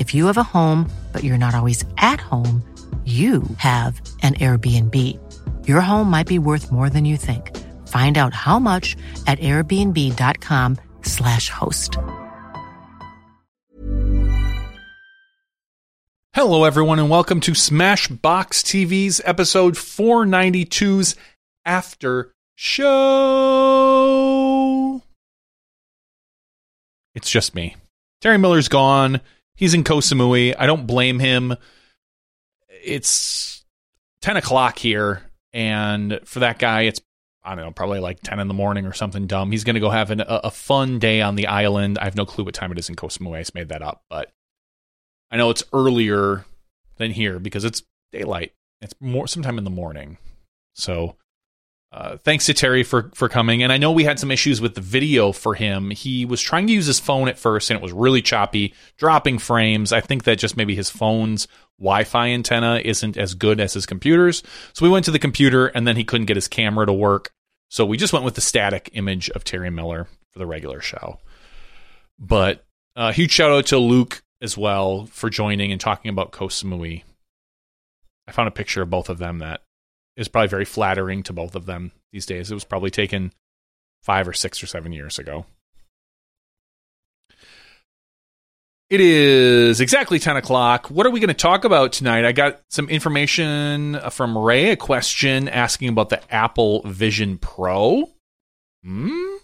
If you have a home, but you're not always at home, you have an Airbnb. Your home might be worth more than you think. Find out how much at airbnb.com/slash host. Hello, everyone, and welcome to Smashbox TV's episode 492's After Show. It's just me. Terry Miller's gone. He's in Koh. I don't blame him it's 10 o'clock here. And for that guy, it's, I don't know, probably like 10 in the morning or something dumb. He's going to go have an, a, a, fun day on the island. I have no clue what time it is in Koh. I just made that up. But I know it's earlier than here because it's daylight. It's more sometime in the morning. So uh, thanks to Terry for for coming. And I know we had some issues with the video for him. He was trying to use his phone at first, and it was really choppy, dropping frames. I think that just maybe his phone's Wi-Fi antenna isn't as good as his computer's. So we went to the computer, and then he couldn't get his camera to work. So we just went with the static image of Terry Miller for the regular show. But uh, huge shout out to Luke as well for joining and talking about Koh Samui. I found a picture of both of them that is probably very flattering to both of them these days. It was probably taken five or six or seven years ago. It is exactly 10 o'clock. What are we going to talk about tonight? I got some information from Ray, a question asking about the Apple Vision Pro. Hmm?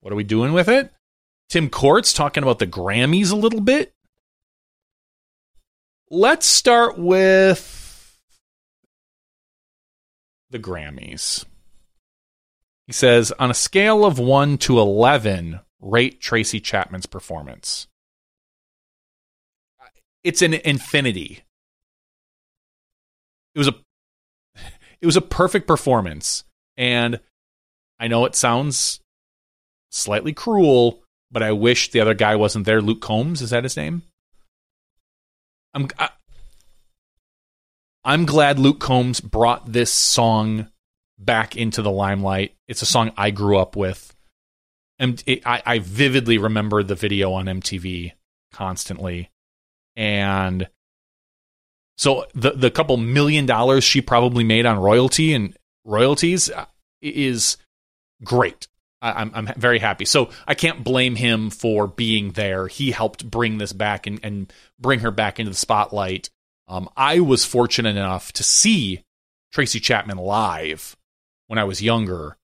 What are we doing with it? Tim Courts talking about the Grammys a little bit. Let's start with the Grammys. He says, on a scale of 1 to 11, rate Tracy Chapman's performance. It's an infinity. It was a it was a perfect performance and I know it sounds slightly cruel, but I wish the other guy wasn't there. Luke Combs, is that his name? I'm I'm glad Luke Combs brought this song back into the limelight. It's a song I grew up with. And it, I, I vividly remember the video on MTV constantly. And so the the couple million dollars she probably made on royalty and royalties uh, is great. I, am I'm very happy. So I can't blame him for being there. He helped bring this back and, and bring her back into the spotlight. Um, I was fortunate enough to see Tracy Chapman live when I was younger.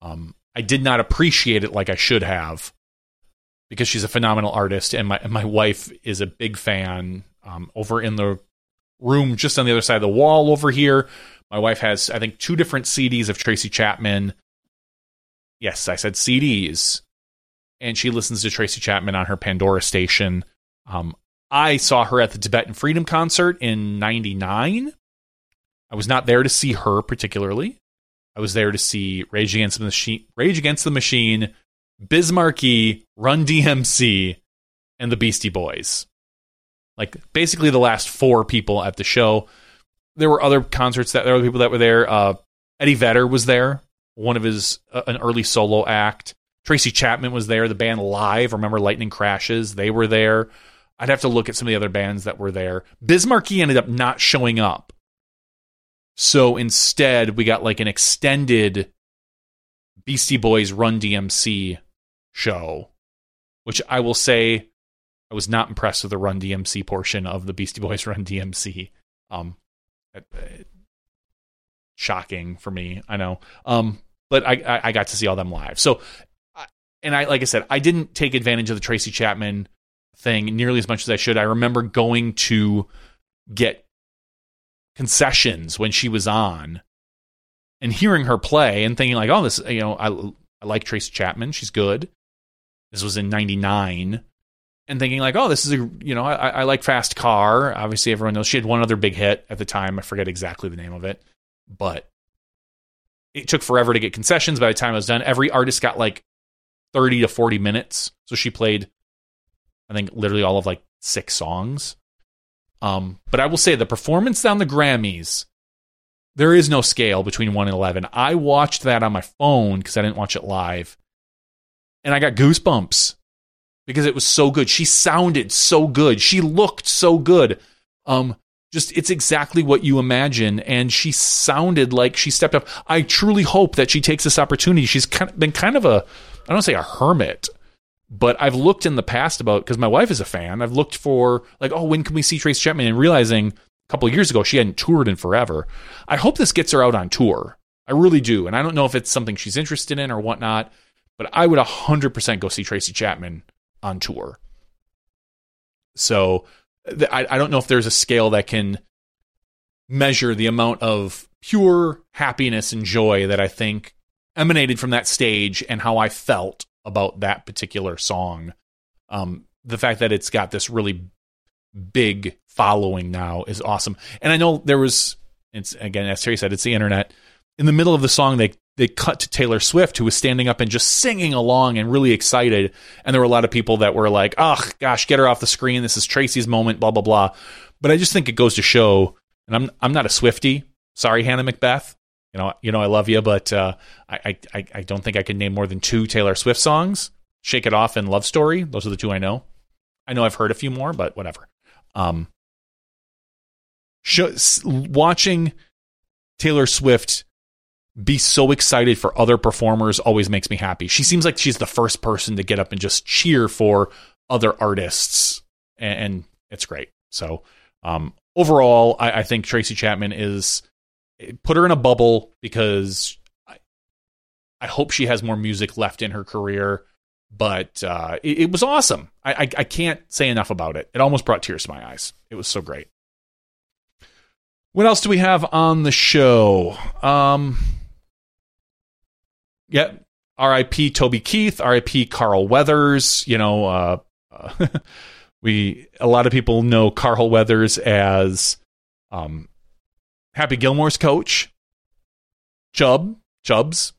Um, I did not appreciate it like I should have because she's a phenomenal artist, and my my wife is a big fan. Um, over in the room just on the other side of the wall over here, my wife has I think two different CDs of Tracy Chapman. Yes, I said CDs, and she listens to Tracy Chapman on her Pandora station. Um, I saw her at the Tibetan Freedom Concert in 99. I was not there to see her particularly. I was there to see Rage Against the Machine, Rage Against the Machine, Biz Markie, Run DMC, and the Beastie Boys. Like basically the last four people at the show. There were other concerts that there were people that were there. Uh, Eddie Vedder was there, one of his uh, an early solo act. Tracy Chapman was there. The band Live, remember Lightning Crashes? They were there. I'd have to look at some of the other bands that were there. Biz Markie ended up not showing up. So instead, we got like an extended Beastie Boys Run DMC show, which I will say I was not impressed with the Run DMC portion of the Beastie Boys Run DMC. Um, shocking for me, I know. Um, but I, I got to see all them live. So, and I like I said, I didn't take advantage of the Tracy Chapman thing nearly as much as I should. I remember going to get concessions when she was on and hearing her play and thinking like, oh, this, you know, I, I like Tracy Chapman. She's good. This was in 99 and thinking like, oh, this is a, you know, I, I like Fast Car. Obviously everyone knows she had one other big hit at the time. I forget exactly the name of it, but it took forever to get concessions. By the time I was done, every artist got like 30 to 40 minutes. So she played, I think, literally all of like six songs. Um, but I will say the performance down the Grammys, there is no scale between 1 and 11. I watched that on my phone because I didn't watch it live. And I got goosebumps because it was so good. She sounded so good. She looked so good. Um, just it's exactly what you imagine and she sounded like she stepped up i truly hope that she takes this opportunity she's kind of been kind of a i don't say a hermit but I've looked in the past about because my wife is a fan. I've looked for like, oh, when can we see Tracy Chapman? And realizing a couple years ago she hadn't toured in forever. I hope this gets her out on tour. I really do, and I don't know if it's something she's interested in or whatnot. But I would hundred percent go see Tracy Chapman on tour. So I, I don't know if there's a scale that can measure the amount of pure happiness and joy that I think emanated from that stage and how I felt about that particular song. Um, the fact that it's got this really big following now is awesome. And I know there was, it's again, as Terry said, it's the internet. In the middle of the song, they they cut to Taylor Swift, who was standing up and just singing along and really excited. And there were a lot of people that were like, "Oh gosh, get her off the screen. This is Tracy's moment." Blah blah blah. But I just think it goes to show, and I'm I'm not a Swifty. Sorry, Hannah Macbeth you know, you know, I love you, but uh, I, I, I don't think I can name more than two Taylor Swift songs. "Shake It Off" and "Love Story." Those are the two I know. I know I've heard a few more, but whatever. Um, watching Taylor Swift be so excited for other performers always makes me happy. She seems like she's the first person to get up and just cheer for other artists, and, and it's great. So, um, overall, I, I think Tracy Chapman is put her in a bubble because I, I hope she has more music left in her career. But uh, it, it, was awesome. I, I, I can't say enough about it. It almost brought tears to my eyes. It was so great. What else do we have on the show? Um, yeah, R.I.P. Toby Keith, R.I.P. Carl Weathers. You know, uh, uh, we a lot of people know Carl Weathers as um, Happy Gilmore's coach, Chubb, Chubbs.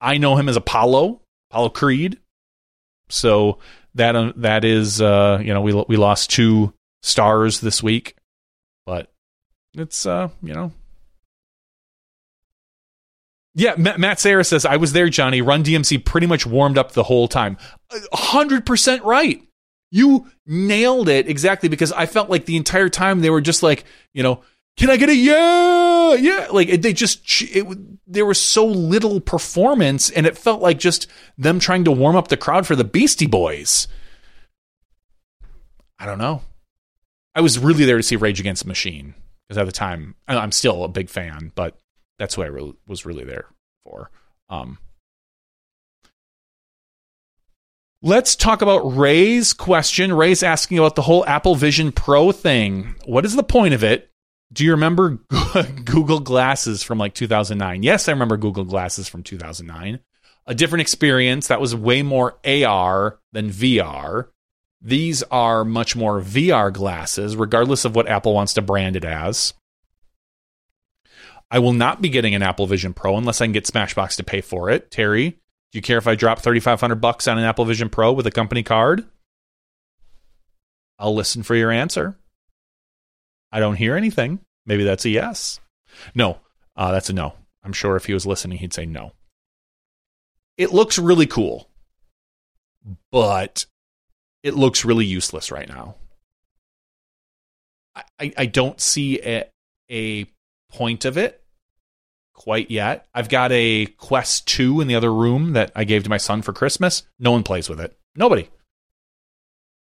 I know him as Apollo, Apollo Creed. So that uh, that is uh, you know we we lost two stars this week, but it's uh, you know yeah, Matt Sarah says, I was there, Johnny. Run DMC pretty much warmed up the whole time. 100% right. You nailed it exactly because I felt like the entire time they were just like, you know, can I get a yeah? Yeah. Like they just, it, there was so little performance and it felt like just them trying to warm up the crowd for the Beastie Boys. I don't know. I was really there to see Rage Against the Machine because at the time I'm still a big fan, but that's what I re- was really there for. Um, Let's talk about Ray's question. Ray's asking about the whole Apple Vision Pro thing. What is the point of it? Do you remember Google Glasses from like 2009? Yes, I remember Google Glasses from 2009. A different experience that was way more AR than VR. These are much more VR glasses, regardless of what Apple wants to brand it as. I will not be getting an Apple Vision Pro unless I can get Smashbox to pay for it. Terry, do you care if I drop 3500 bucks on an Apple Vision Pro with a company card? I'll listen for your answer. I don't hear anything. Maybe that's a yes. No, uh, that's a no. I'm sure if he was listening, he'd say no. It looks really cool, but it looks really useless right now. I, I don't see a, a point of it quite yet. I've got a Quest 2 in the other room that I gave to my son for Christmas. No one plays with it. Nobody.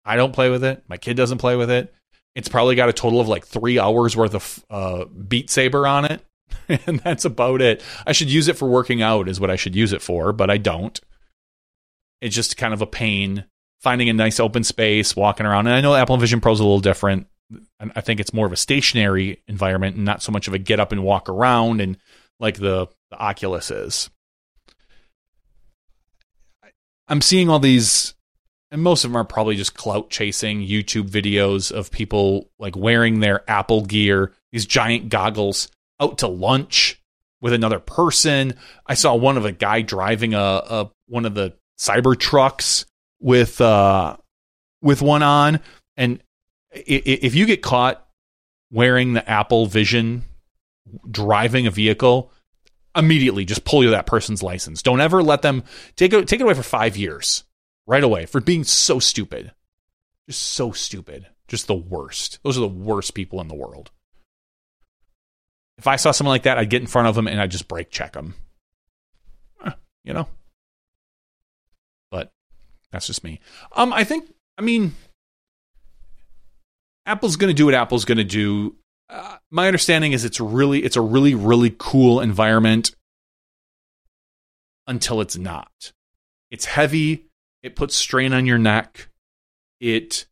I don't play with it. My kid doesn't play with it. It's probably got a total of like three hours worth of uh, Beat Saber on it. and that's about it. I should use it for working out, is what I should use it for, but I don't. It's just kind of a pain finding a nice open space, walking around. And I know Apple Vision Pro is a little different. I think it's more of a stationary environment and not so much of a get up and walk around and like the, the Oculus is. I'm seeing all these, and most of them are probably just clout chasing YouTube videos of people like wearing their Apple gear, these giant goggles out to lunch with another person. I saw one of a guy driving a, a one of the cyber trucks with uh with one on and if you get caught wearing the Apple Vision driving a vehicle, immediately just pull you that person's license. Don't ever let them take it take it away for 5 years right away for being so stupid. Just so stupid. Just the worst. Those are the worst people in the world. If I saw someone like that, I'd get in front of them and I'd just brake check them. You know? But that's just me. Um, I think, I mean, Apple's going to do what Apple's going to do. Uh, my understanding is it's really, it's a really, really cool environment until it's not. It's heavy. It puts strain on your neck. It,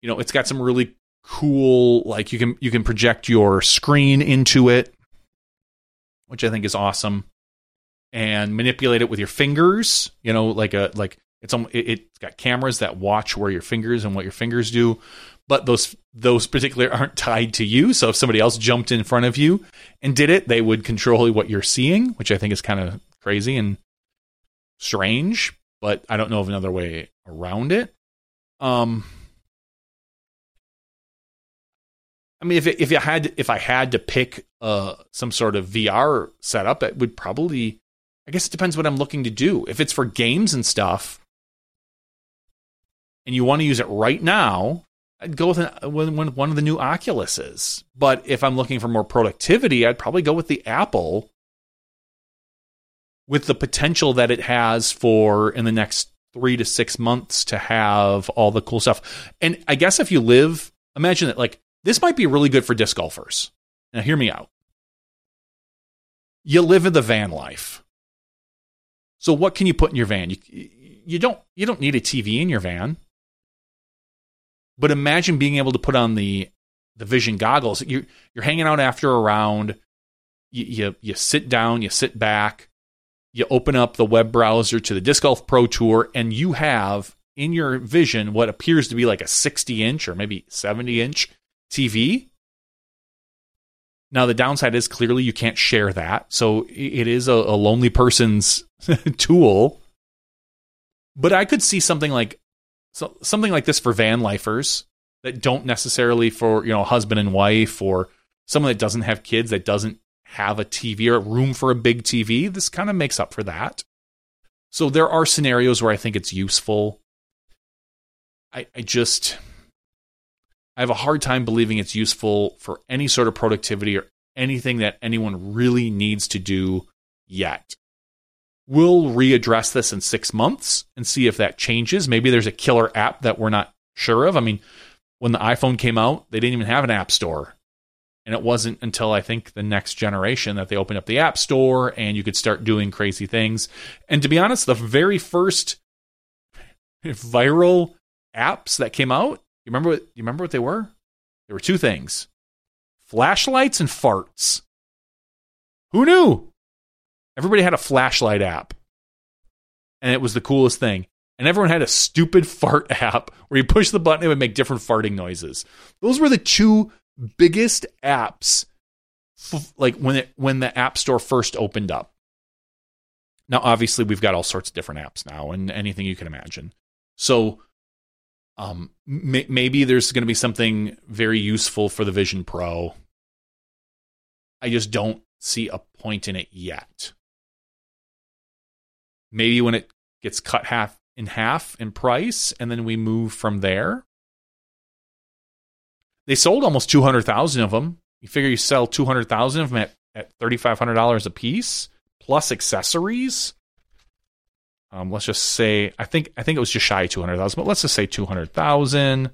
you know, it's got some really cool like you can you can project your screen into it which i think is awesome and manipulate it with your fingers you know like a like it's it, it's got cameras that watch where your fingers and what your fingers do but those those particularly aren't tied to you so if somebody else jumped in front of you and did it they would control what you're seeing which i think is kind of crazy and strange but i don't know of another way around it um I mean, if it, if you had if I had to pick uh, some sort of VR setup, it would probably. I guess it depends what I'm looking to do. If it's for games and stuff, and you want to use it right now, I'd go with, an, with one of the new Oculuses. But if I'm looking for more productivity, I'd probably go with the Apple, with the potential that it has for in the next three to six months to have all the cool stuff. And I guess if you live, imagine that like this might be really good for disc golfers. Now, hear me out. You live in the van life. So, what can you put in your van? You, you, don't, you don't need a TV in your van. But imagine being able to put on the, the vision goggles. You're, you're hanging out after a round. You, you, you sit down, you sit back, you open up the web browser to the Disc Golf Pro Tour, and you have in your vision what appears to be like a 60 inch or maybe 70 inch TV. Now, the downside is clearly you can't share that. So it is a, a lonely person's tool. But I could see something like so, something like this for van lifers that don't necessarily for you know husband and wife or someone that doesn't have kids that doesn't have a TV or room for a big TV. This kind of makes up for that. So there are scenarios where I think it's useful. I, I just I have a hard time believing it's useful for any sort of productivity or anything that anyone really needs to do yet. We'll readdress this in six months and see if that changes. Maybe there's a killer app that we're not sure of. I mean, when the iPhone came out, they didn't even have an app store. And it wasn't until I think the next generation that they opened up the app store and you could start doing crazy things. And to be honest, the very first viral apps that came out you remember what you remember what they were? There were two things. Flashlights and farts. Who knew? Everybody had a flashlight app. And it was the coolest thing. and everyone had a stupid fart app where you push the button, it would make different farting noises. Those were the two biggest apps, f- like when it when the App Store first opened up. Now, obviously, we've got all sorts of different apps now, and anything you can imagine. So, um, may- maybe there's going to be something very useful for the Vision Pro. I just don't see a point in it yet. Maybe when it gets cut half in half in price, and then we move from there. They sold almost two hundred thousand of them. You figure you sell two hundred thousand of them at, at thirty five hundred dollars a piece plus accessories. Um, let's just say I think I think it was just shy of two hundred thousand, but let's just say two hundred thousand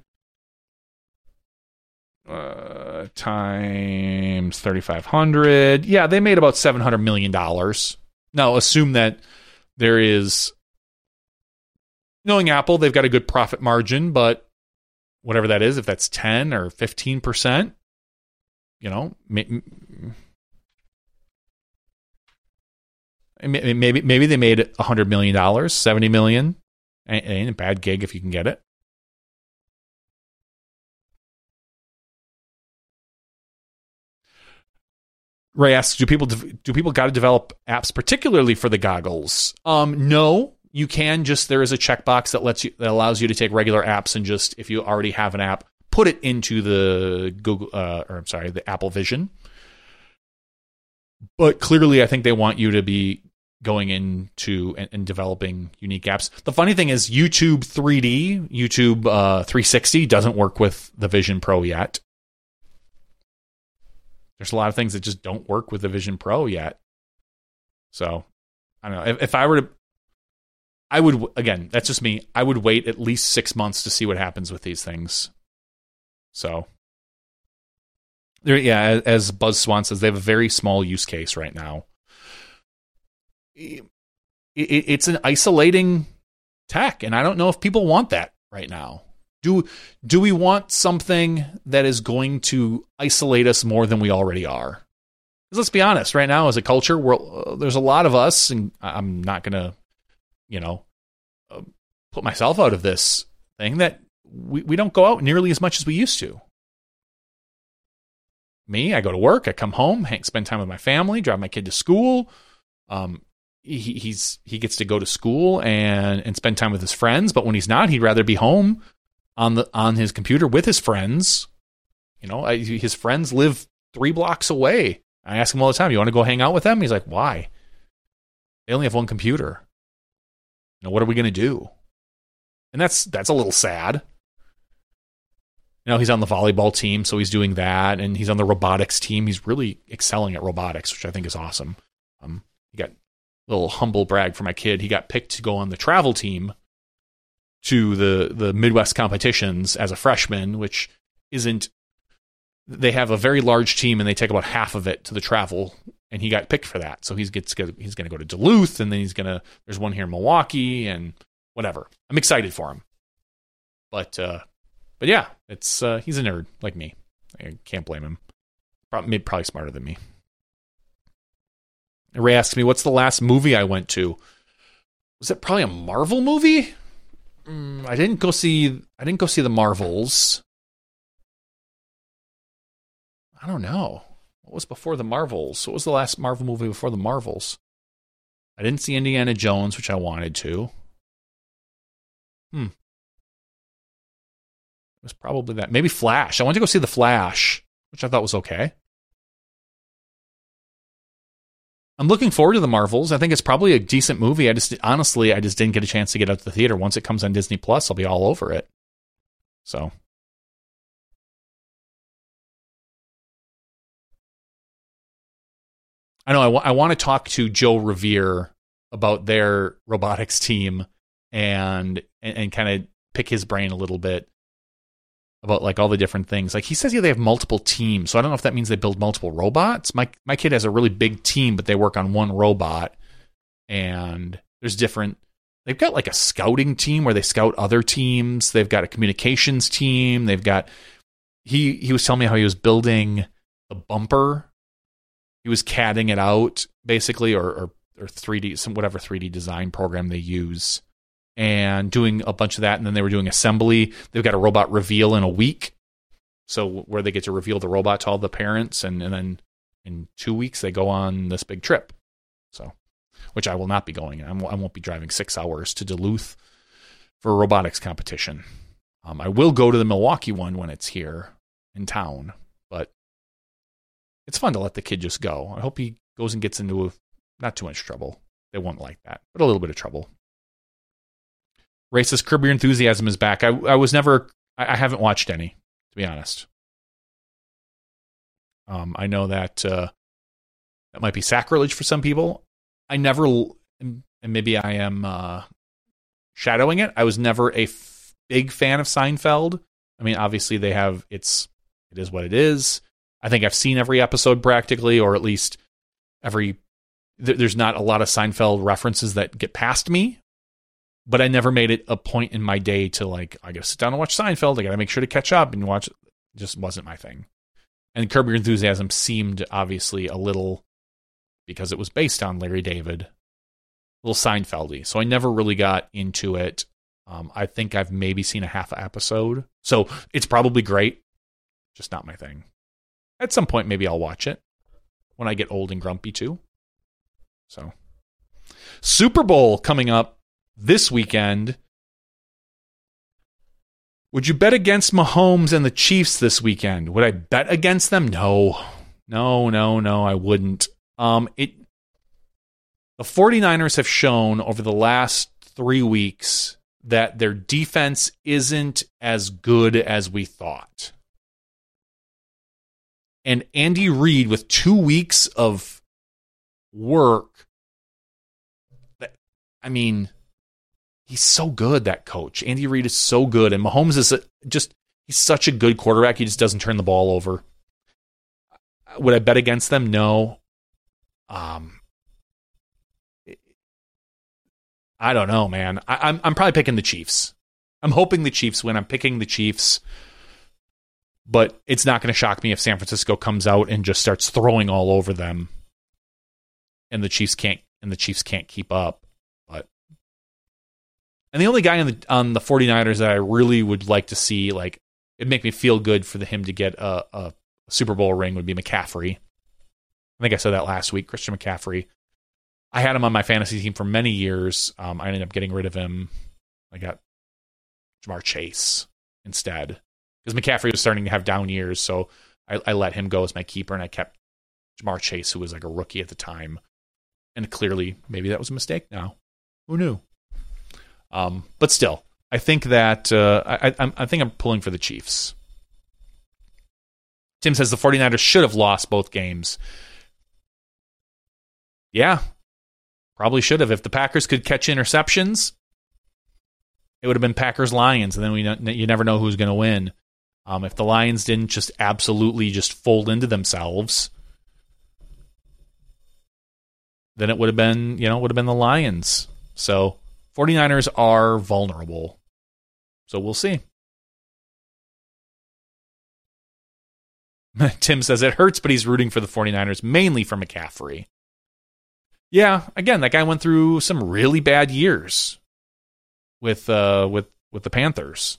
uh, times thirty five hundred. Yeah, they made about seven hundred million dollars. Now assume that there is knowing Apple, they've got a good profit margin, but whatever that is, if that's ten or fifteen percent, you know, maybe maybe they made hundred million dollars, seventy million. Ain't, ain't a bad gig if you can get it. Ray asks, "Do people do people got to develop apps particularly for the goggles?" Um, no, you can just there is a checkbox that lets you that allows you to take regular apps and just if you already have an app, put it into the Google uh, or I'm sorry, the Apple Vision. But clearly, I think they want you to be going into and, and, developing unique apps. The funny thing is, YouTube 3D, YouTube uh, 360 doesn't work with the Vision Pro yet. There's a lot of things that just don't work with the Vision Pro yet. So, I don't know. If, if I were to, I would, again, that's just me. I would wait at least six months to see what happens with these things. So, there, yeah, as Buzz Swan says, they have a very small use case right now it's an isolating tech, and I don't know if people want that right now. Do do we want something that is going to isolate us more than we already are? Because let's be honest, right now as a culture, uh, there's a lot of us, and I'm not to, you know, put myself out of this thing that we, we don't go out nearly as much as we used to. Me, I go to work, I come home, hang, spend time with my family, drive my kid to school, um, he, he's he gets to go to school and and spend time with his friends. But when he's not, he'd rather be home on the on his computer with his friends. You know, I, his friends live three blocks away. I ask him all the time, "You want to go hang out with them?" He's like, "Why? They only have one computer. You know, what are we going to do?" And that's that's a little sad. You know, he's on the volleyball team, so he's doing that, and he's on the robotics team. He's really excelling at robotics, which I think is awesome. Um, he got a little humble brag for my kid. He got picked to go on the travel team to the the Midwest competitions as a freshman, which isn't. They have a very large team, and they take about half of it to the travel. And he got picked for that, so he's gets he's going to go to Duluth, and then he's going to. There's one here in Milwaukee, and whatever. I'm excited for him, but uh, but yeah, it's uh, he's a nerd like me. I can't blame him. Probably, probably smarter than me. Ray asks me, "What's the last movie I went to?" Was it probably a Marvel movie? Mm, I didn't go see. I didn't go see the Marvels. I don't know. What was before the Marvels? What was the last Marvel movie before the Marvels? I didn't see Indiana Jones, which I wanted to. Hmm. It was probably that. Maybe Flash. I went to go see The Flash, which I thought was okay. I'm looking forward to the Marvels. I think it's probably a decent movie. I just honestly, I just didn't get a chance to get out to the theater. Once it comes on Disney Plus, I'll be all over it. So. I know I, w- I want to talk to Joe Revere about their robotics team and and, and kind of pick his brain a little bit about like all the different things. Like he says, yeah, they have multiple teams. So I don't know if that means they build multiple robots. My my kid has a really big team, but they work on one robot. And there's different. They've got like a scouting team where they scout other teams. They've got a communications team. They've got. He he was telling me how he was building the bumper. He was CADing it out basically, or or or 3D some whatever 3D design program they use and doing a bunch of that. And then they were doing assembly. They've got a robot reveal in a week. So where they get to reveal the robot to all the parents, and, and then in two weeks they go on this big trip. So, which I will not be going. I won't be driving six hours to Duluth for a robotics competition. Um, I will go to the Milwaukee one when it's here in town, but it's fun to let the kid just go. I hope he goes and gets into a, not too much trouble. They won't like that, but a little bit of trouble. Racist Curb Your Enthusiasm is back. I, I was never, I, I haven't watched any, to be honest. Um, I know that uh, that might be sacrilege for some people. I never, and maybe I am uh, shadowing it. I was never a f- big fan of Seinfeld. I mean, obviously they have it's it is what it is. I think I've seen every episode practically, or at least every. Th- there's not a lot of Seinfeld references that get past me, but I never made it a point in my day to like I got to sit down and watch Seinfeld. I got to make sure to catch up and watch. Just wasn't my thing. And Curb Your Enthusiasm seemed obviously a little because it was based on Larry David, a little Seinfeldy. So I never really got into it. Um, I think I've maybe seen a half episode, so it's probably great, just not my thing. At some point, maybe I'll watch it when I get old and grumpy too. So, Super Bowl coming up this weekend. Would you bet against Mahomes and the Chiefs this weekend? Would I bet against them? No. No, no, no, I wouldn't. Um it the 49ers have shown over the last 3 weeks that their defense isn't as good as we thought. And Andy Reid with 2 weeks of work I mean, he's so good that coach. Andy Reid is so good, and Mahomes is a, just he's such a good quarterback. He just doesn't turn the ball over. Would I bet against them? No. Um, I don't know, man. I, I'm I'm probably picking the Chiefs. I'm hoping the Chiefs win. I'm picking the Chiefs, but it's not going to shock me if San Francisco comes out and just starts throwing all over them, and the Chiefs can't and the Chiefs can't keep up. And the only guy on the on the 49ers that I really would like to see, like, it'd make me feel good for the, him to get a, a Super Bowl ring would be McCaffrey. I think I said that last week, Christian McCaffrey. I had him on my fantasy team for many years. Um, I ended up getting rid of him. I got Ja'Marr Chase instead because McCaffrey was starting to have down years, so I, I let him go as my keeper, and I kept Ja'Marr Chase, who was like a rookie at the time. And clearly, maybe that was a mistake. Now, who knew? Um, but still, I think that uh, I, I, I think I'm pulling for the Chiefs. Tim says the 49ers should have lost both games. Yeah, probably should have. If the Packers could catch interceptions, it would have been Packers Lions, and then we you never know who's going to win. Um, if the Lions didn't just absolutely just fold into themselves, then it would have been you know would have been the Lions. So 49ers are vulnerable. So we'll see. Tim says it hurts, but he's rooting for the 49ers mainly for McCaffrey. Yeah, again, that guy went through some really bad years with uh with with the Panthers.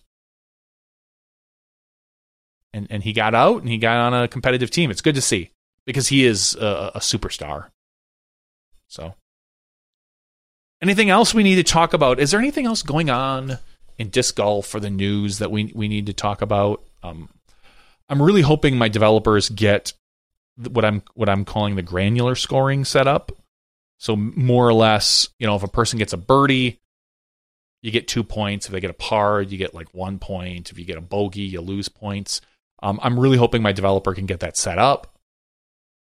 And and he got out and he got on a competitive team. It's good to see because he is a, a superstar. So Anything else we need to talk about? Is there anything else going on in disc golf for the news that we we need to talk about? Um, I'm really hoping my developers get what I'm what I'm calling the granular scoring set up. So more or less, you know, if a person gets a birdie, you get two points. If they get a par, you get like one point. If you get a bogey, you lose points. Um, I'm really hoping my developer can get that set up.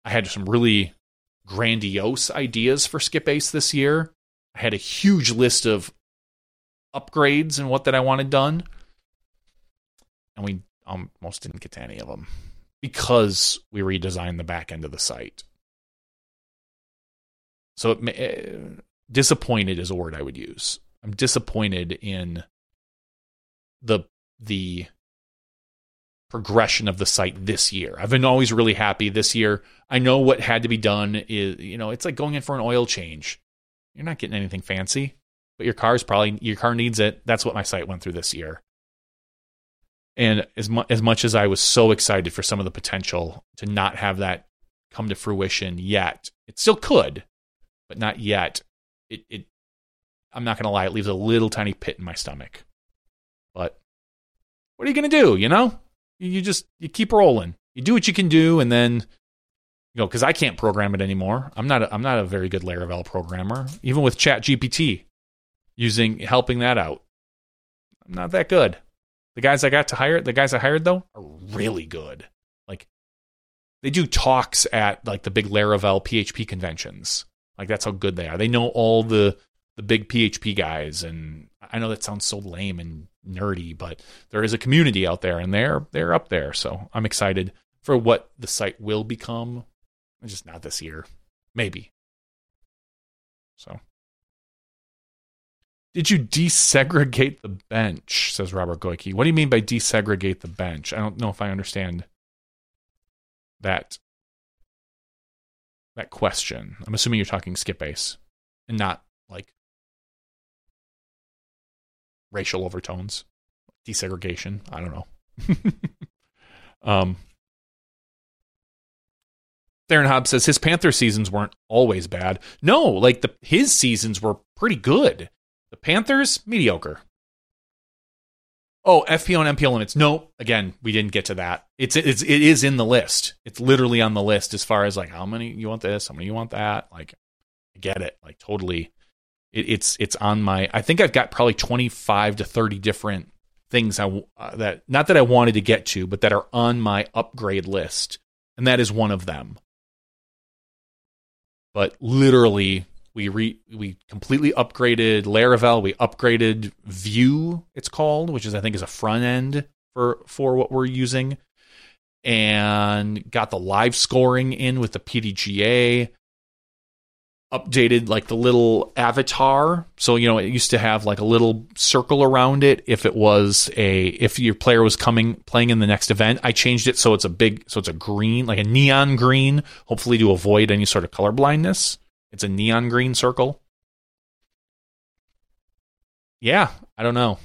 I had some really grandiose ideas for Skip Ace this year. Had a huge list of upgrades and what that I wanted done, and we almost didn't get to any of them because we redesigned the back end of the site. So it, uh, disappointed is a word I would use. I'm disappointed in the the progression of the site this year. I've been always really happy this year. I know what had to be done is, you know, it's like going in for an oil change. You're not getting anything fancy. but your car's probably your car needs it. That's what my site went through this year. And as mu- as much as I was so excited for some of the potential to not have that come to fruition yet, it still could, but not yet. It, it I'm not gonna lie, it leaves a little tiny pit in my stomach. But what are you gonna do? You know, you, you just you keep rolling. You do what you can do, and then you know, because I can't program it anymore. I'm not a, I'm not a very good Laravel programmer, even with Chat GPT using helping that out. I'm not that good. The guys I got to hire, the guys I hired though, are really good. Like they do talks at like the big Laravel PHP conventions. Like that's how good they are. They know all the the big PHP guys, and I know that sounds so lame and nerdy, but there is a community out there, and they're they're up there. So I'm excited for what the site will become. Just not this year, maybe. So did you desegregate the bench? Says Robert Goike. What do you mean by desegregate the bench? I don't know if I understand that that question. I'm assuming you're talking Skip Ace and not like racial overtones, desegregation. I don't know. um, Theron Hobbs says his Panther seasons weren't always bad. No, like the his seasons were pretty good. The Panthers, mediocre. Oh, FPO and MPO limits. No, again, we didn't get to that. It's it's it is in the list. It's literally on the list as far as like how many you want this, how many you want that. Like, I get it. Like totally. It, it's it's on my. I think I've got probably twenty five to thirty different things I uh, that not that I wanted to get to, but that are on my upgrade list, and that is one of them. But literally, we re we completely upgraded Laravel. We upgraded Vue, it's called, which is I think is a front end for for what we're using, and got the live scoring in with the PDGA. Updated like the little avatar, so you know it used to have like a little circle around it if it was a if your player was coming playing in the next event. I changed it so it's a big so it's a green like a neon green, hopefully to avoid any sort of color blindness it's a neon green circle. Yeah, I don't know.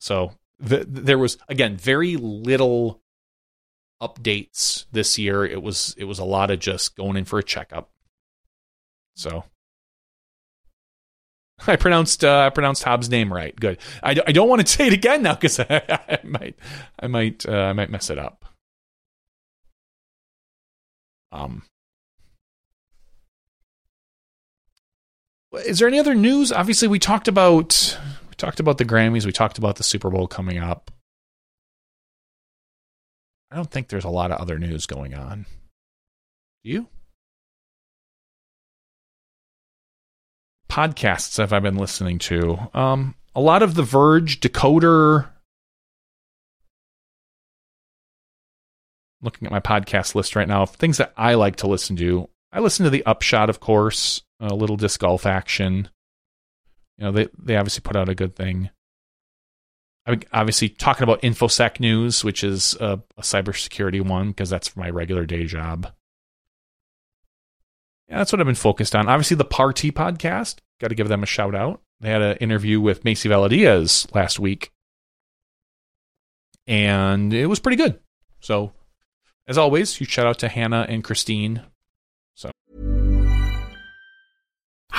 So the, there was again very little updates this year. It was it was a lot of just going in for a checkup. So I pronounced uh, I pronounced Hobbs' name right. Good. I, I don't want to say it again now because I, I, might I might uh, I might mess it up. Um, Is there any other news? Obviously, we talked about we talked about the Grammys. We talked about the Super Bowl coming up. I don't think there's a lot of other news going on. Do you? Podcasts have I been listening to? Um, a lot of The Verge, Decoder. Looking at my podcast list right now, things that I like to listen to. I listen to the Upshot, of course a little disc golf action. You know, they they obviously put out a good thing. I mean, obviously talking about infosec news, which is a, a cybersecurity one because that's my regular day job. Yeah, that's what I've been focused on. Obviously, the Party podcast. Got to give them a shout out. They had an interview with Macy Valadiaz last week, and it was pretty good. So, as always, huge shout out to Hannah and Christine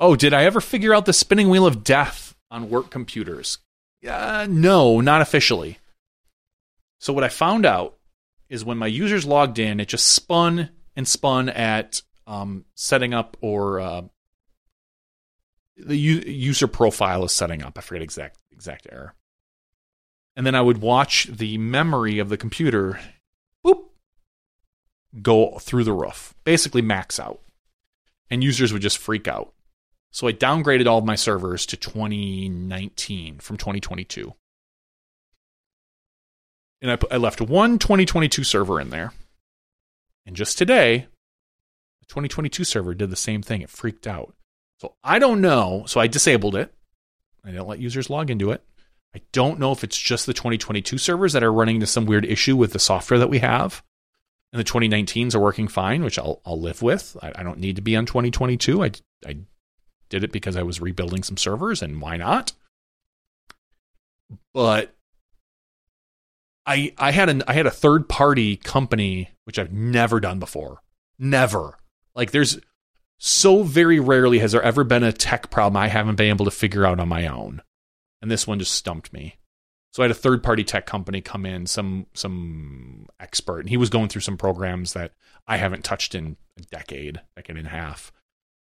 Oh, did I ever figure out the spinning wheel of death on work computers? Uh, no, not officially. So what I found out is when my users logged in, it just spun and spun at um, setting up or uh, the u- user profile is setting up. I forget exact exact error. And then I would watch the memory of the computer, boop, go through the roof, basically max out, and users would just freak out. So I downgraded all of my servers to 2019 from 2022. And I, I left one 2022 server in there. And just today, the 2022 server did the same thing. It freaked out. So I don't know. So I disabled it. I didn't let users log into it. I don't know if it's just the 2022 servers that are running into some weird issue with the software that we have. And the 2019s are working fine, which I'll, I'll live with. I, I don't need to be on 2022. I, I did it because I was rebuilding some servers, and why not? But I I had an I had a third party company which I've never done before. Never. Like there's so very rarely has there ever been a tech problem I haven't been able to figure out on my own. And this one just stumped me. So I had a third party tech company come in, some some expert, and he was going through some programs that I haven't touched in a decade, decade and a half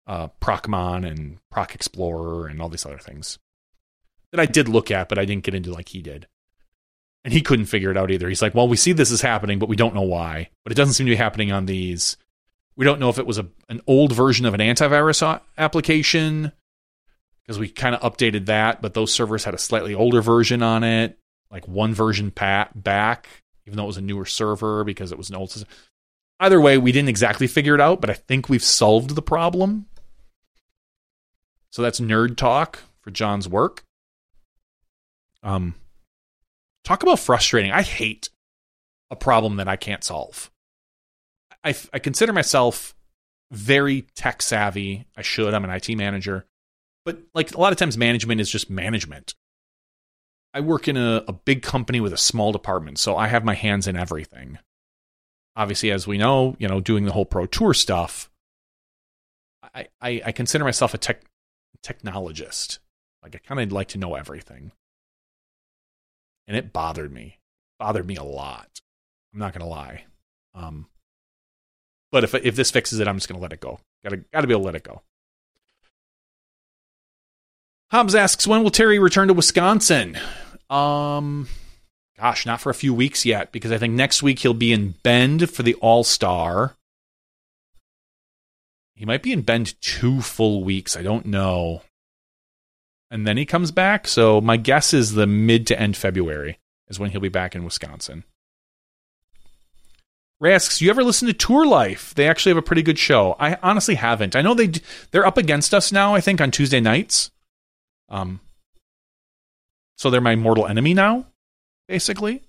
uh, Procmon and Proc Explorer and all these other things that I did look at, but I didn't get into like he did. And he couldn't figure it out either. He's like, well, we see this is happening, but we don't know why. But it doesn't seem to be happening on these. We don't know if it was a, an old version of an antivirus application because we kind of updated that, but those servers had a slightly older version on it, like one version pat back, even though it was a newer server because it was an old system. Either way, we didn't exactly figure it out, but I think we've solved the problem. So that's nerd talk for Jon's work. Um, talk about frustrating. I hate a problem that I can't solve. I, I consider myself very tech savvy. I should. I'm an IT manager. But like a lot of times, management is just management. I work in a, a big company with a small department, so I have my hands in everything. Obviously, as we know, you know, doing the whole pro tour stuff, I, I, I consider myself a tech technologist. Like I kind of like to know everything. And it bothered me. Bothered me a lot. I'm not going to lie. Um, but if if this fixes it, I'm just going to let it go. Got to got to be able to let it go. Hobbs asks, when will Terry return to Wisconsin? Um, gosh, not for a few weeks yet, because I think next week he'll be in Bend for the All Star. He might be in Bend two full weeks. I don't know. And then he comes back. So my guess is the mid to end February is when he'll be back in Wisconsin. Ray asks, "You ever listen to Tour Life? They actually have a pretty good show." I honestly haven't. I know they they're up against us now. I think on Tuesday nights. Um. So they're my mortal enemy now, basically.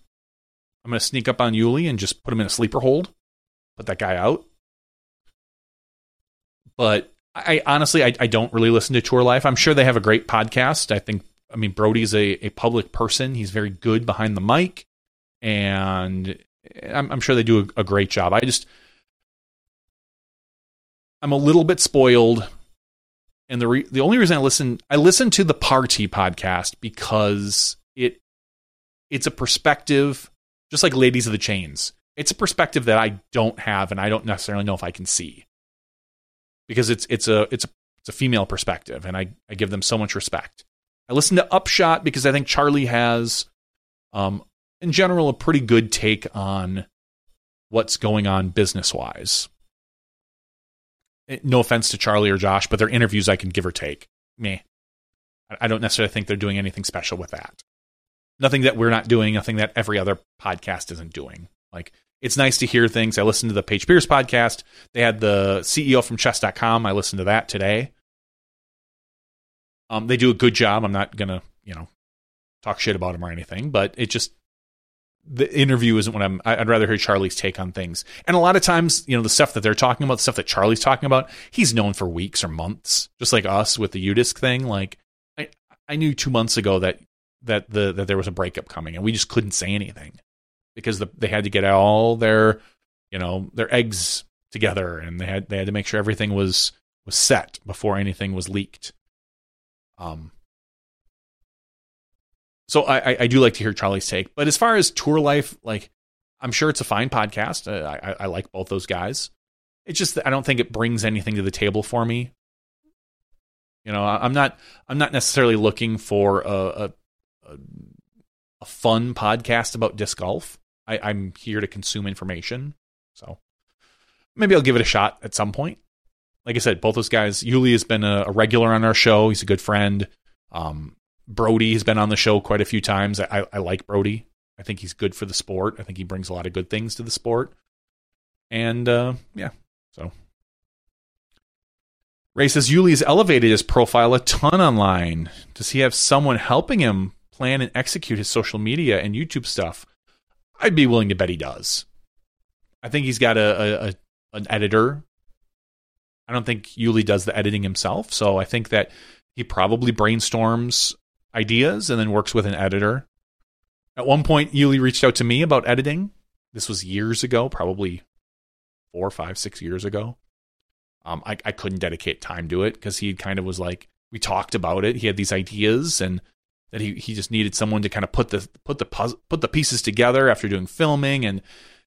I'm gonna sneak up on Uli and just put him in a sleeper hold, put that guy out but I honestly I, I, don't really listen to Tour Life. I'm sure they have a great podcast. I think I mean Brodie's a, a public person. He's very good behind the mic, and I'm, I'm sure they do a, a, great job. I just I'm a little bit spoiled, and the re, the only reason I listen I listen to the Party podcast because it it's a perspective just like Ladies of the Chains. It's a perspective that I don't have, and I don't necessarily know if I can see because it's it's a it's a it's a female perspective, and I I give them so much respect. I listen to Upshot because I think Charlie has, um, in general, a pretty good take on what's going on business wise. Eh, no offense to Charlie or Josh, but their interviews I can give or take. Me, I don't necessarily think they're doing anything special with that. Nothing that we're not doing, nothing that every other podcast isn't doing. Like it's nice to hear things. I listened to the Paige Pierce podcast. They had the CEO from chess.com. I listened to that today. Um, they do a good job. I'm not going to, you know, talk shit about them or anything, but it just, the interview isn't what I'm, I'd rather hear Charlie's take on things. And a lot of times, you know, the stuff that they're talking about, the stuff that Charlie's talking about, he's known for weeks or months, just like us with the UDisc thing. Like, I, I knew two months ago that, that the, that there was a breakup coming and we just couldn't say anything because the, they had to get all their you know their eggs together and they had they had to make sure everything was was set before anything was leaked. Um, so I, I do like to hear Charlie's take, but as far as tour life, like I'm sure it's a fine podcast. I, I, I like both those guys. It's just that I don't think it brings anything to the table for me. You know, I'm not I'm not necessarily looking for a a, a fun podcast about disc golf. I, I'm here to consume information. So maybe I'll give it a shot at some point. Like I said, both those guys. Uli has been a, a regular on our show. He's a good friend. Um, Brodie has been on the show quite a few times. I, I like Brodie. I think he's good for the sport. I think he brings a lot of good things to the sport. And uh, yeah, so Ray says Uli's elevated his profile a ton online. Does he have someone helping him plan and execute his social media and YouTube stuff? I'd be willing to bet he does. I think he's got a, a, a an editor. I don't think Uli does the editing himself, so I think that he probably brainstorms ideas and then works with an editor. At one point, Uli reached out to me about editing. This was years ago, probably four, five, six years ago. Um, I, I couldn't dedicate time to it because he kind of was like, we talked about it. He had these ideas and that he, he just needed someone to kind of put the put the puzzle, put the pieces together after doing filming and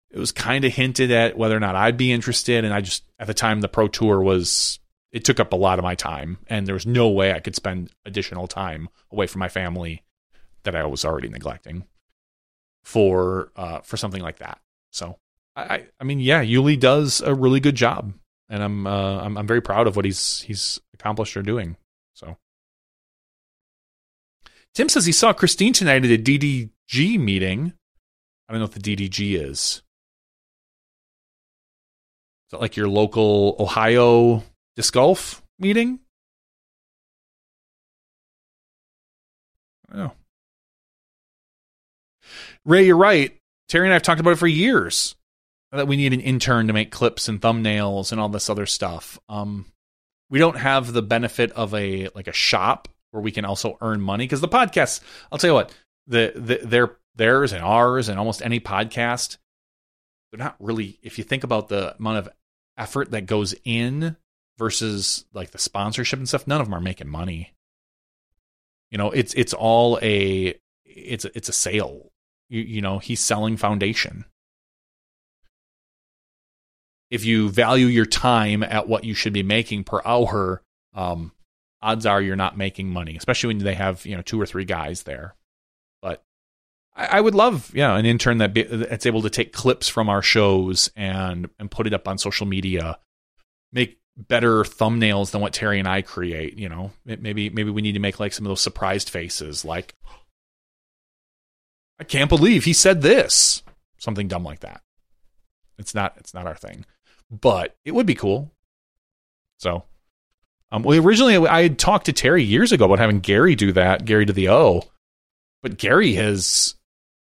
it was kind of hinted at whether or not I'd be interested and I just at the time the pro tour was it took up a lot of my time and there was no way I could spend additional time away from my family that I was already neglecting for uh for something like that. So I I mean yeah, Uli does a really good job and I'm uh, I'm I'm very proud of what he's he's accomplished or doing. Tim says he saw Christine tonight at a DDG meeting. I don't know what the DDG is. Is that like your local Ohio disc golf meeting? Know. Ray, you're right. Terry and I have talked about it for years that we need an intern to make clips and thumbnails and all this other stuff. Um, we don't have the benefit of a like a shop where we can also earn money because the podcasts. I'll tell you what, the, the their theirs and ours and almost any podcast, they're not really. If you think about the amount of effort that goes in versus like the sponsorship and stuff, none of them are making money. You know, it's it's all a it's a, it's a sale. You, you know, he's selling foundation if you value your time at what you should be making per hour, um, odds are you're not making money, especially when they have you know two or three guys there. But I, I would love you know, an intern that be, that's able to take clips from our shows and and put it up on social media, make better thumbnails than what Terry and I create. You know, maybe maybe we need to make like some of those surprised faces, like I can't believe he said this, something dumb like that. It's not it's not our thing but it would be cool. So, um, well, originally I had talked to Terry years ago about having Gary do that, Gary to the O, but Gary has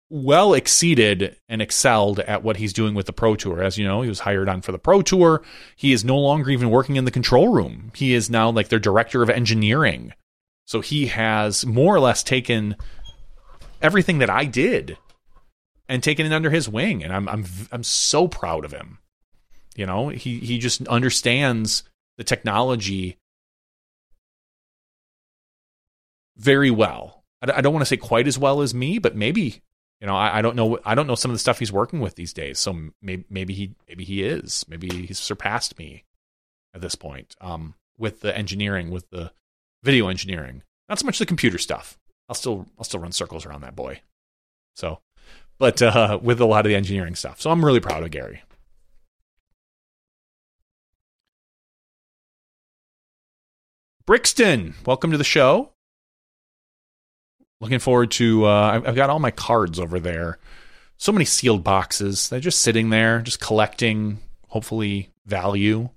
well exceeded and excelled at what he's doing with the Pro Tour. As you know, he was hired on for the Pro Tour. He is no longer even working in the control room. He is now like their director of engineering. So he has more or less taken everything that I did and taken it under his wing, and I'm I'm I'm so proud of him. You know, he he just understands the technology very well. I, I don't want to say quite as well as me, but maybe you know I, I, don't know I don't know some of the stuff he's working with these days. So maybe maybe he maybe he is maybe he's surpassed me at this point um, with the engineering with the video engineering. Not so much the computer stuff. I'll still I'll still run circles around that boy. So, but uh, with a lot of the engineering stuff. So I'm really proud of Gary. Brixton, welcome to the show. Looking forward to. Uh, I've got all my cards over there. So many sealed boxes. They're just sitting there, just collecting. Hopefully, value.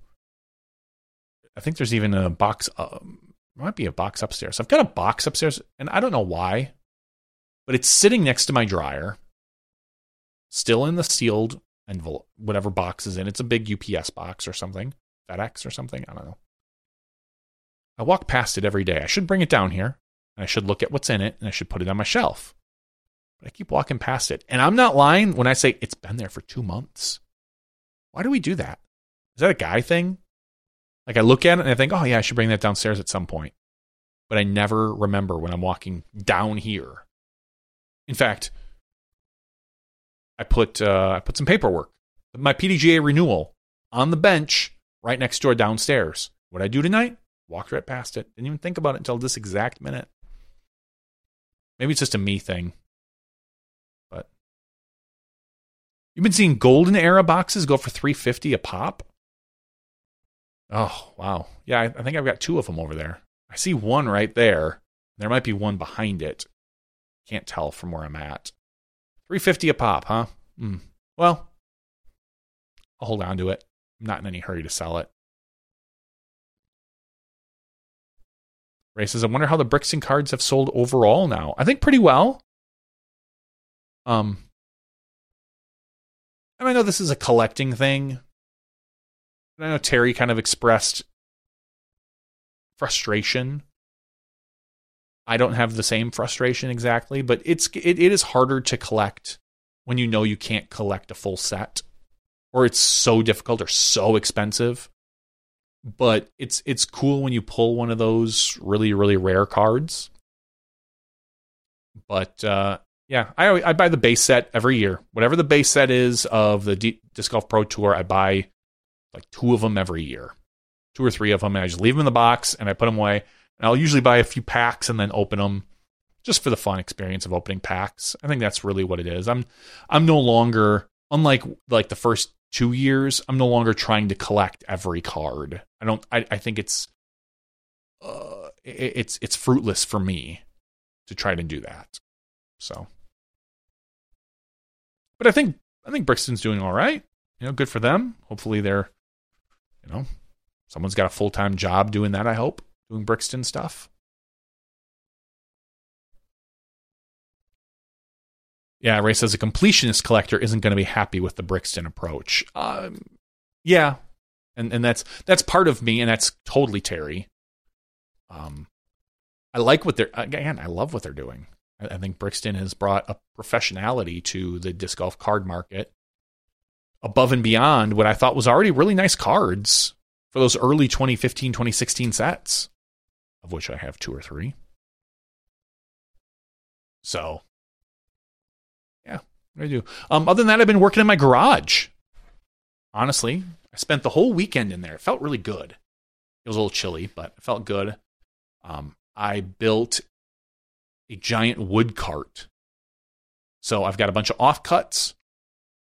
I think there's even a box. Uh, might be a box upstairs. I've got a box upstairs, and I don't know why, but it's sitting next to my dryer, still in the sealed envelope, whatever box is in. It's a big UPS box or something, FedEx or something. I don't know. I walk past it every day. I should bring it down here and I should look at what's in it and I should put it on my shelf. But I keep walking past it. And I'm not lying when I say it's been there for two months. Why do we do that? Is that a guy thing? Like I look at it and I think, oh yeah, I should bring that downstairs at some point. But I never remember when I'm walking down here. In fact, I put uh, I put some paperwork, my PDGA renewal, on the bench right next door downstairs. What I do tonight? Walked right past it. Didn't even think about it until this exact minute. Maybe it's just a me thing. But you've been seeing golden era boxes go for 350 a pop? Oh, wow. Yeah, I, I think I've got two of them over there. I see one right there. There might be one behind it. Can't tell from where I'm at. 350 a pop, huh? Mm. Well, I'll hold on to it. I'm not in any hurry to sell it. Says, I wonder how the bricks and cards have sold overall now. I think pretty well. Um, and I know this is a collecting thing. I know Terry kind of expressed frustration. I don't have the same frustration exactly, but it's it, it is harder to collect when you know you can't collect a full set or it's so difficult or so expensive. But it's it's cool when you pull one of those really really rare cards. But uh, yeah, I I buy the base set every year. Whatever the base set is of the D- Disc Golf Pro Tour, I buy like two of them every year, two or three of them, and I just leave them in the box and I put them away. And I'll usually buy a few packs and then open them just for the fun experience of opening packs. I think that's really what it is. I'm I'm no longer unlike like the first two years. I'm no longer trying to collect every card. I don't. I, I think it's uh, it, it's it's fruitless for me to try to do that. So, but I think I think Brixton's doing all right. You know, good for them. Hopefully, they're you know, someone's got a full time job doing that, I hope, doing Brixton stuff. Yeah, Ray says a completionist collector isn't going to be happy with the Brixton approach. Um, yeah, and and that's that's part of me, and that's totally Terry. Um, I like what they're again. I love what they're doing. I, I think Brixton has brought a professionality to the disc golf card market above and beyond what I thought was already really nice cards for those early 2015, 2016 sets, of which I have two or three. So, I do? Um, other than that, I've been working in my garage. Honestly, I spent the whole weekend in there. It felt really good. It was a little chilly, but it felt good. Um, I built a giant wood cart. So I've got a bunch of offcuts,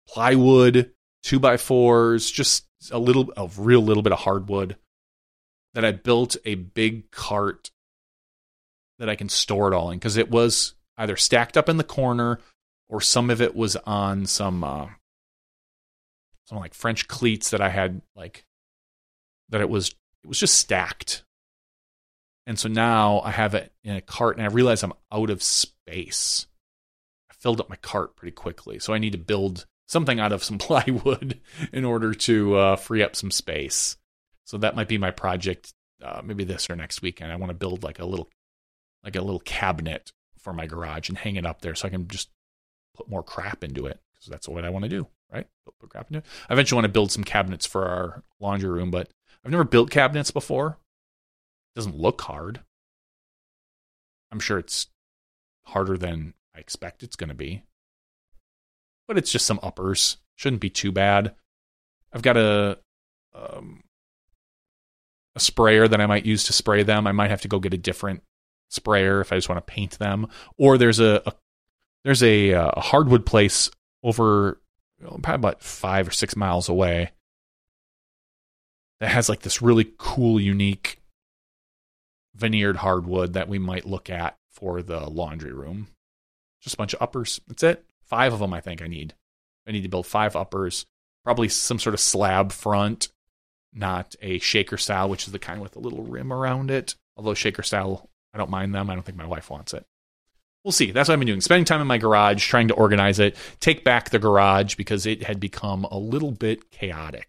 plywood, two by fours, just a little, a real little bit of hardwood. That I built a big cart that I can store it all in because it was either stacked up in the corner or some of it was on some uh, some like French cleats that I had like that it was it was just stacked. And so now I have it in a cart and I realize I'm out of space. I filled up my cart pretty quickly. So I need to build something out of some plywood in order to uh, free up some space. So that might be my project, uh, maybe this or next weekend. I want to build like a little, like a little cabinet for my garage and hang it up there so I can just put more crap into it because that's what I want to do, right? Put crap into it. I eventually want to build some cabinets for our laundry room, but I've never built cabinets before. It doesn't look hard. I'm sure it's harder than I expect it's going to be but it's just some uppers. Shouldn't be too bad. I've got a um, a sprayer that I might use to spray them. I might have to go get a different sprayer if I just want to paint them. Or there's a, a there's a, uh, a hardwood place over probably about five or six miles away that has like this really cool, unique veneered hardwood that we might look at for the laundry room. Just a bunch of uppers. That's it. Five of them, I think I need. I need to build five uppers, probably some sort of slab front, not a shaker style, which is the kind with a little rim around it. Although shaker style, I don't mind them. I don't think my wife wants it. We'll see. That's what I've been doing. Spending time in my garage, trying to organize it, take back the garage because it had become a little bit chaotic.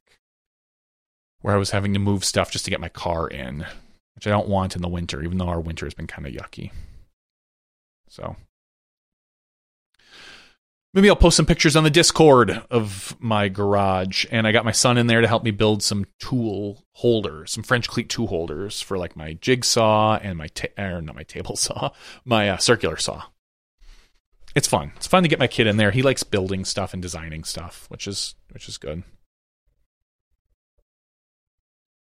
Where I was having to move stuff just to get my car in, which I don't want in the winter, even though our winter has been kind of yucky. So Maybe I'll post some pictures on the Discord of my garage. And I got my son in there to help me build some tool holders, some French cleat tool holders for like my jigsaw and my, ta- or not my table saw, my uh, circular saw. It's fun. It's fun to get my kid in there. He likes building stuff and designing stuff, which is which is good.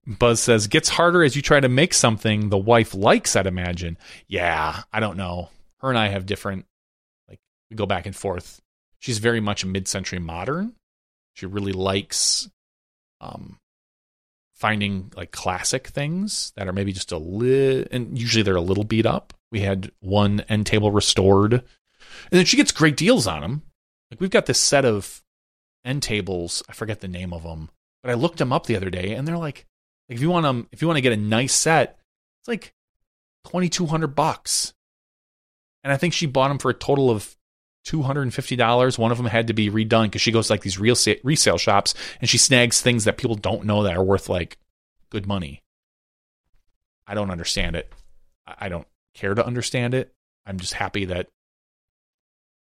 Buzz says, gets harder as you try to make something the wife likes, I'd imagine. Yeah, I don't know. Her and I have different, like, we go back and forth. She's very much a mid century modern. She really likes um, finding like classic things that are maybe just a little, and usually they're a little beat up. We had one end table restored, and then she gets great deals on them. Like, we've got this set of end tables. I forget the name of them, but I looked them up the other day, and they're like like if you want them, if you want to get a nice set, it's like twenty two hundred bucks. And I think she bought them for a total of two hundred and fifty dollars. One of them had to be redone because she goes to like these real resale shops and she snags things that people don't know that are worth like good money. I don't understand it. I don't care to understand it. I'm just happy that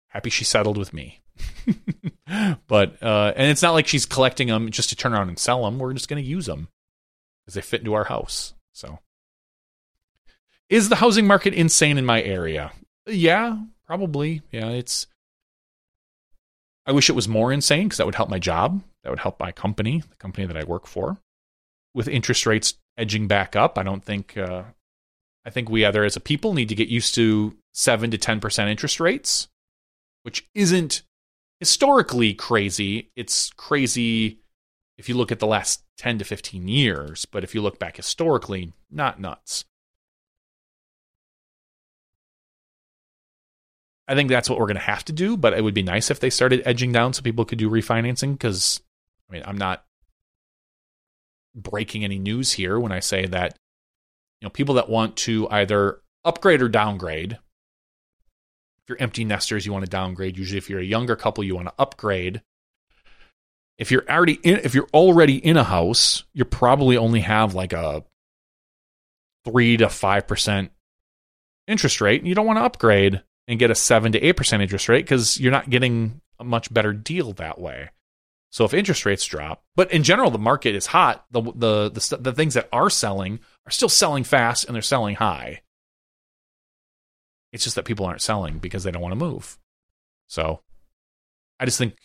happy she settled with me. but uh, and it's not like she's collecting them just to turn around and sell them. We're just going to use them because they fit into our house. So, is the housing market insane in my area? Yeah, probably. Yeah, it's. I wish it was more insane because that would help my job. That would help my company, the company that I work for. With interest rates edging back up, I don't think. Uh, I think we either, as a people, need to get used to seven to ten percent interest rates, which isn't historically crazy. It's crazy if you look at the last 10 to 15 years, but if you look back historically, not nuts. I think that's what we're going to have to do, but it would be nice if they started edging down so people could do refinancing because I mean, I'm not breaking any news here when I say that you know, people that want to either upgrade or downgrade. If you're empty nesters, you want to downgrade. Usually if you're a younger couple, you want to upgrade if you're already in if you're already in a house, you probably only have like a three to five percent interest rate, and you don't want to upgrade and get a seven to eight percent interest rate because you're not getting a much better deal that way. So if interest rates drop, but in general the market is hot, the the the, the things that are selling are still selling fast and they're selling high. It's just that people aren't selling because they don't want to move. So I just think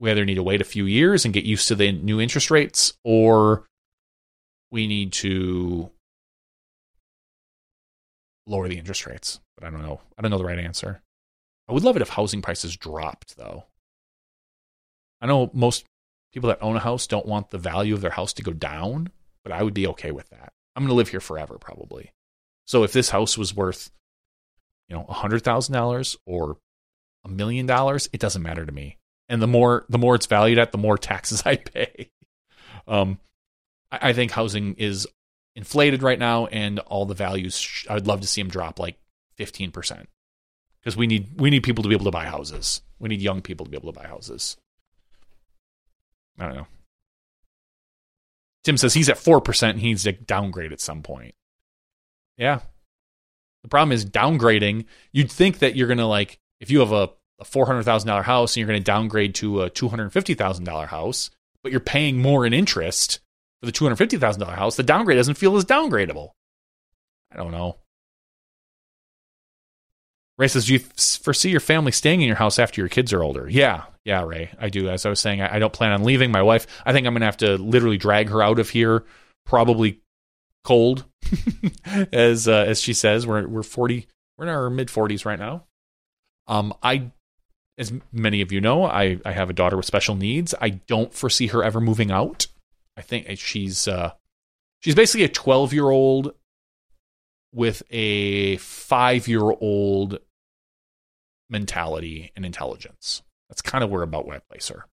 we either need to wait a few years and get used to the new interest rates, or we need to lower the interest rates. But I don't know. I don't know the right answer. I would love it if housing prices dropped, though. I know most people that own a house don't want the value of their house to go down, but I would be okay with that. I'm going to live here forever, probably. So if this house was worth, you know, $100,000 or a million dollars, it doesn't matter to me and the more the more it's valued at, the more taxes I pay. Um, I, I think housing is inflated right now, and all the values. I would love to see them drop like fifteen percent because we need we need people to be able to buy houses. We need young people to be able to buy houses. I don't know. Tim says he's at four percent. He needs to downgrade at some point. Yeah. The problem is downgrading. You'd think that you're gonna like if you have a a $400,000 house and you're going to downgrade to a $250,000 house, but you're paying more in interest for the $250,000 house, the downgrade doesn't feel as downgradable. I don't know. Ray says, Do you foresee your family staying in your house after your kids are older? Yeah, yeah, Ray, I do. As I was saying, I, I don't plan on leaving. My wife, I think I'm going to have to literally drag her out of here, probably cold, as uh, as she says. We're we're 40, we're in our mid 40s right now. Um, I as many of you know, I, I have a daughter with special needs. I don't foresee her ever moving out. I think she's uh, she's basically a 12 year old with a five year old mentality and intelligence. That's kind of where about where I place her.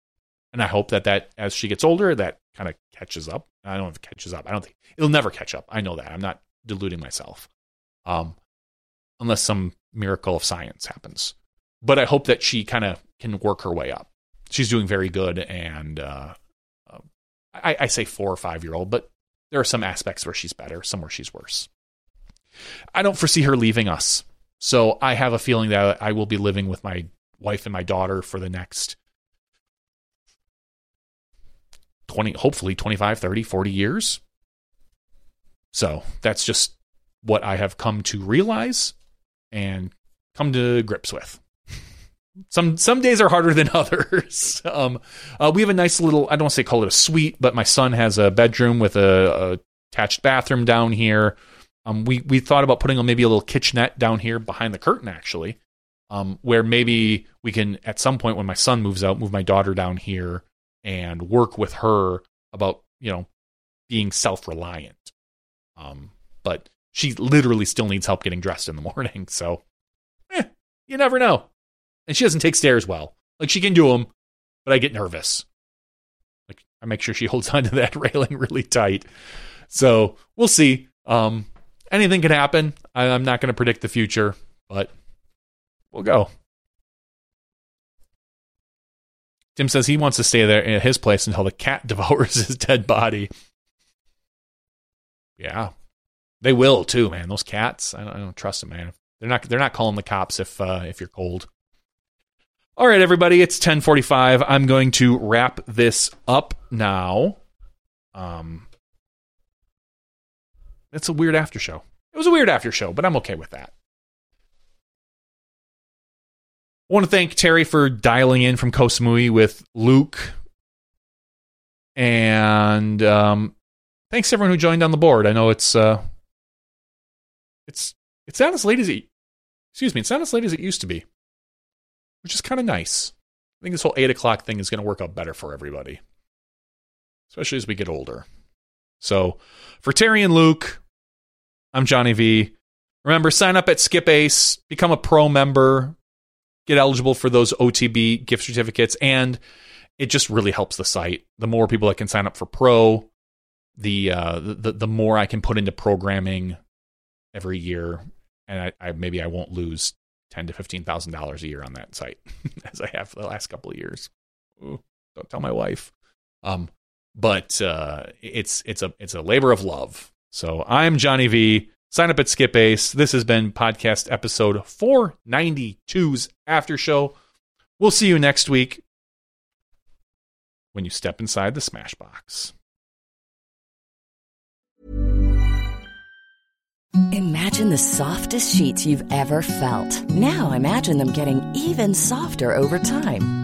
And I hope that that as she gets older, that kind of catches up. I don't know if it catches up. I don't think it'll never catch up. I know that. I'm not deluding myself. Um, unless some miracle of science happens but I hope that she kind of can work her way up. She's doing very good, and uh, uh, I, I say four or five year old, but there are some aspects where she's better, some where she's worse. I don't foresee her leaving us, so I have a feeling that I will be living with my wife and my daughter for the next 20 hopefully 25 30 40 years. So that's just what i have come to realize and come to grips with. Some some days are harder than others. Um, uh, we have a nice little i don't want to say call it a suite but my son has a bedroom with a, a attached bathroom down here um, we we thought about putting maybe a little kitchenette down here behind the curtain actually um, where maybe we can at some point when my son moves out move my daughter down here and work with her about you know being self-reliant. Um but she literally still needs help getting dressed in the morning so eh, you never know. And she doesn't take stairs well. Like she can do them but i get nervous. Like i make sure she holds onto that railing really tight. So we'll see. Um anything can happen I, i'm not going to predict the future but we'll go Tim says he wants to stay there at his place until the cat devours his dead body. Yeah, they will too, man. Those cats, I don't, I don't trust them, man. They're not. They're not calling the cops if uh, if you're cold. All right, everybody, it's 10:45. I'm going to wrap this up now. Um, it's a weird after show. It was a weird after show, but I'm okay with that. I want to thank Terry for dialing in from Koh with Luke. And um, thanks everyone who joined on the board. I know it's uh, it's it's not as late as it excuse me, it's not as late as it used to be. Which is kind of nice. I think this whole eight o'clock thing is going to work out better for everybody. Especially as we get older. So for Terry and Luke, I'm Johnny V. Remember, sign up at Skip Ace, become a pro member, get eligible for those OTB gift certificates, and it just really helps the site. The more people that can sign up for Pro, the uh, the the more I can put into programming every year, and I, I maybe I won't lose ten to fifteen thousand dollars a year on that site as I have for the last couple of years. Ooh, don't tell my wife. Um, but uh, it's it's a it's a labor of love. So I'm Johnny V. Sign up at Skip Ace. This has been podcast episode 492's After Show. We'll see you next week when you step inside the Smashbox. Imagine the softest sheets you've ever felt. Now imagine them getting even softer over time.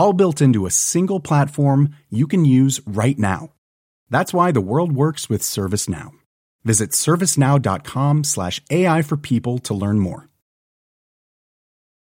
all built into a single platform you can use right now. That's why the world works with ServiceNow. Visit servicenow.com slash AI for people to learn more.